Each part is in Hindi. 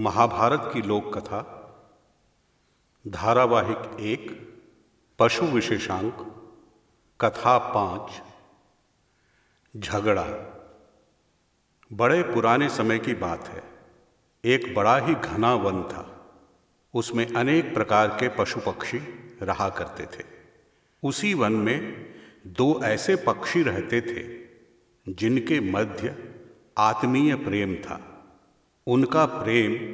महाभारत की लोक कथा धारावाहिक एक, पशु विशेषांक, कथा पाँच, झगड़ा। बड़े पुराने समय की बात है। एक बड़ा ही घना वन था। उसमें अनेक प्रकार के पशु पक्षी रहा करते थे। उसी वन में दो ऐसे पक्षी रहते थे, जिनके मध्य आत्मीय प्रेम था। उनका प्रेम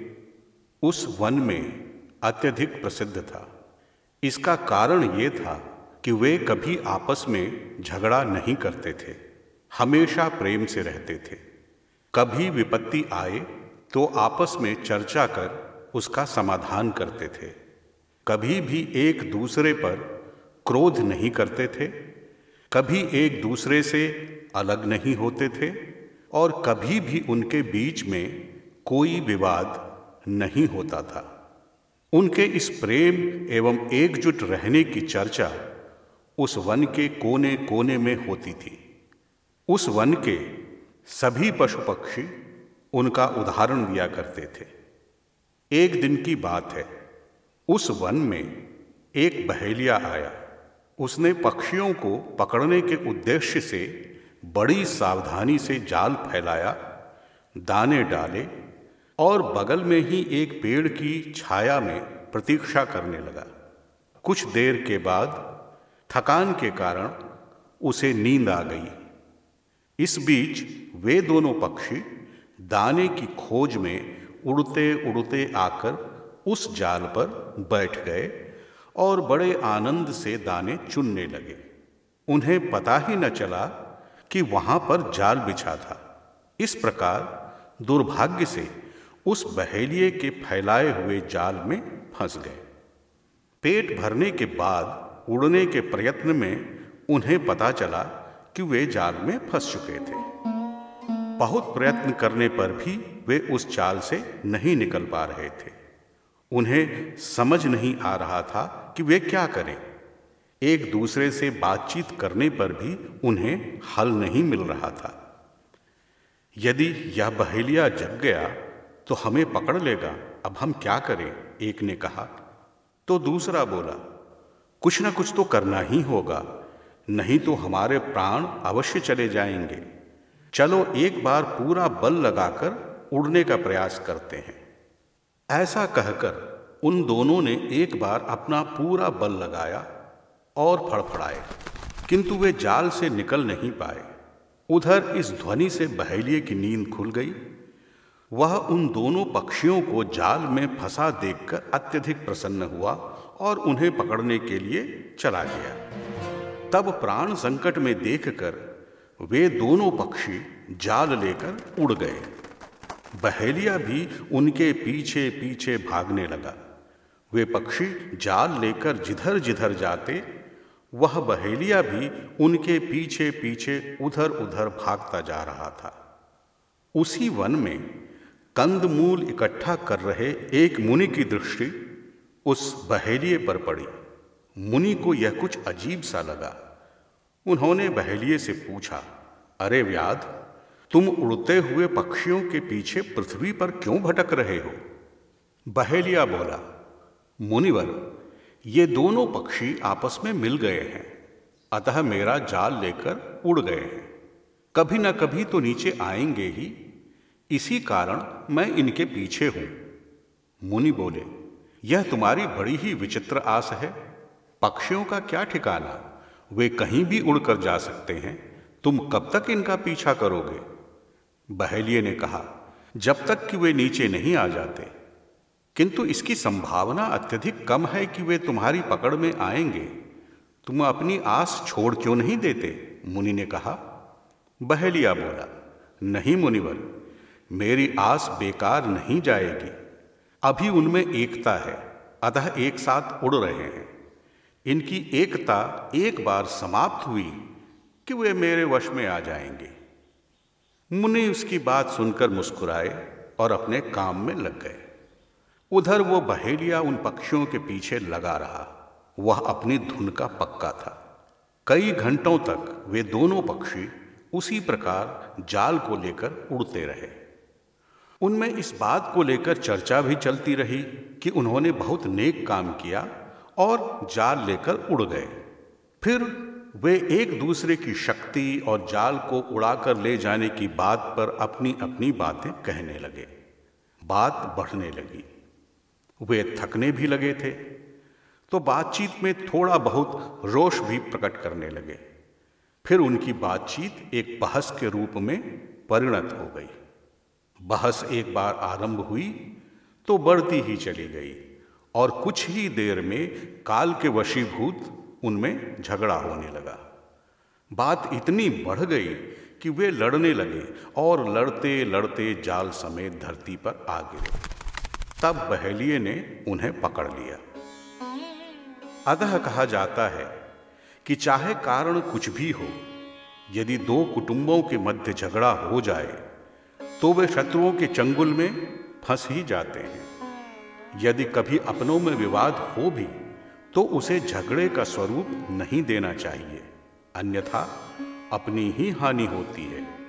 उस वन में अत्यधिक प्रसिद्ध था। इसका कारण ये था कि वे कभी आपस में झगड़ा नहीं करते थे, हमेशा प्रेम से रहते थे। कभी विपत्ति आए तो आपस में चर्चा कर उसका समाधान करते थे। कभी भी एक दूसरे पर क्रोध नहीं करते थे, कभी एक दूसरे से अलग नहीं होते थे और कभी भी उनके बीच में कोई विवाद नहीं होता था। उनके इस प्रेम एवं एकजुट रहने की चर्चा उस वन के कोने कोने में होती थी। उस वन के सभी पशु पक्षी उनका उदाहरण दिया करते थे। एक दिन की बात है, उस वन में एक बहेलिया आया। उसने पक्षियों को पकड़ने के उद्देश्य से बड़ी सावधानी से जाल फैलाया, दाने डाले और बगल में ही एक पेड़ की छाया में प्रतीक्षा करने लगा। कुछ देर के बाद थकान के कारण उसे नींद आ गई। इस बीच वे दोनों पक्षी दाने की खोज में उड़ते उड़ते आकर उस जाल पर बैठ गए और बड़े आनंद से दाने चुनने लगे। उन्हें पता ही न चला कि वहाँ पर जाल बिछा था। इस प्रकार दुर्भाग्य से उस बहेलिए के फैलाए हुए जाल में फंस गए। पेट भरने के बाद उड़ने के प्रयत्न में उन्हें पता चला कि वे जाल में फंस चुके थे। बहुत प्रयत्न करने पर भी वे उस जाल से नहीं निकल पा रहे थे। उन्हें समझ नहीं आ रहा था कि वे क्या करें। एक दूसरे से बातचीत करने पर भी उन्हें हल नहीं मिल रहा था। यदि यह बहेलिया जग गया तो हमें पकड़ लेगा। अब हम क्या करें? एक ने कहा। तो दूसरा बोला, कुछ ना कुछ तो करना ही होगा, नहीं तो हमारे प्राण अवश्य चले जाएँगे। चलो एक बार पूरा बल लगाकर उड़ने का प्रयास करते हैं। ऐसा कहकर उन दोनों ने एक बार अपना पूरा बल लगाया और फड़फड़ाए, किंतु वे जाल से निकल नहीं पाए। उधर इस ध्वनि से बहेलिए की नींद खुल गई। वह उन दोनों पक्षियों को जाल में फंसा देखकर अत्यधिक प्रसन्न हुआ और उन्हें पकड़ने के लिए चला गया। तब प्राण संकट में देखकर वे दोनों पक्षी जाल लेकर उड़ गए। बहेलिया भी उनके पीछे पीछे भागने लगा। वे पक्षी जाल लेकर जिधर जिधर जाते, वह बहेलिया भी उनके पीछे पीछे उधर उधर भागता जा रहा था। उसी वन में कंदमूल इकट्ठा कर रहे एक मुनि की दृष्टि उस बहेलिए पर पड़ी। मुनि को यह कुछ अजीब सा लगा। उन्होंने बहेलिए से पूछा, अरे व्याध, तुम उड़ते हुए पक्षियों के पीछे पृथ्वी पर क्यों भटक रहे हो? बहेलिया बोला, मुनिवर, ये दोनों पक्षी आपस में मिल गए हैं, अतः मेरा जाल लेकर उड़ गए हैं। कभी न कभी तो नीचे आएँगे ही इसी कारण मैं इनके पीछे हूँ। मुनि बोले, यह तुम्हारी बड़ी ही विचित्र आस है। पक्षियों का क्या ठिकाना? वे कहीं भी उड़कर जा सकते हैं। तुम कब तक इनका पीछा करोगे? बहेलिए ने कहा, जब तक कि वे नीचे नहीं आ जाते। किंतु इसकी संभावना अत्यधिक कम है कि वे तुम्हारी पकड़ में आएँगे। तुम अपनी आस छोड़ क्यों नहीं देते? मुनि ने कहा। बहेलिया बोला, नहीं मुनिवर मेरी आस बेकार नहीं जाएगी। अभी उनमें एकता है, अतः एक साथ उड़ रहे हैं। इनकी एकता एक बार समाप्त हुई कि वे मेरे वश में आ जाएँगे। मुनि उसकी बात सुनकर मुस्कुराए और अपने काम में लग गए। उधर वो बहेलिया उन पक्षियों के पीछे लगा रहा। वह अपनी धुन का पक्का था। कई घंटों तक वे दोनों पक्षी उसी प्रकार जाल को लेकर उड़ते रहे। उनमें इस बात को लेकर चर्चा भी चलती रही कि उन्होंने बहुत नेक काम किया और जाल लेकर उड़ गए। फिर वे एक दूसरे की शक्ति और जाल को उड़ाकर ले जाने की बात पर अपनी अपनी बातें कहने लगे। बात बढ़ने लगी। वे थकने भी लगे थे। तो बातचीत में थोड़ा बहुत रोष भी प्रकट करने लगे। फिर उनकी बातचीत एक बहस के रूप में परिणत हो गई। बहस एक बार आरंभ हुई तो बढ़ती ही चली गई और कुछ ही देर में काल के वशीभूत उनमें झगड़ा होने लगा। बात इतनी बढ़ गई कि वे लड़ने लगे और लड़ते लड़ते जाल समेत धरती पर आ गिरे। तब बहेलिए ने उन्हें पकड़ लिया। अतः कहा जाता है कि चाहे कारण कुछ भी हो, यदि दो कुटुंबों के मध्य झगड़ा हो जाए तो वे शत्रुओं के चंगुल में फंस ही जाते हैं। यदि कभी अपनों में विवाद हो भी तो उसे झगड़े का स्वरूप नहीं देना चाहिए। अन्यथा अपनी ही हानि होती है।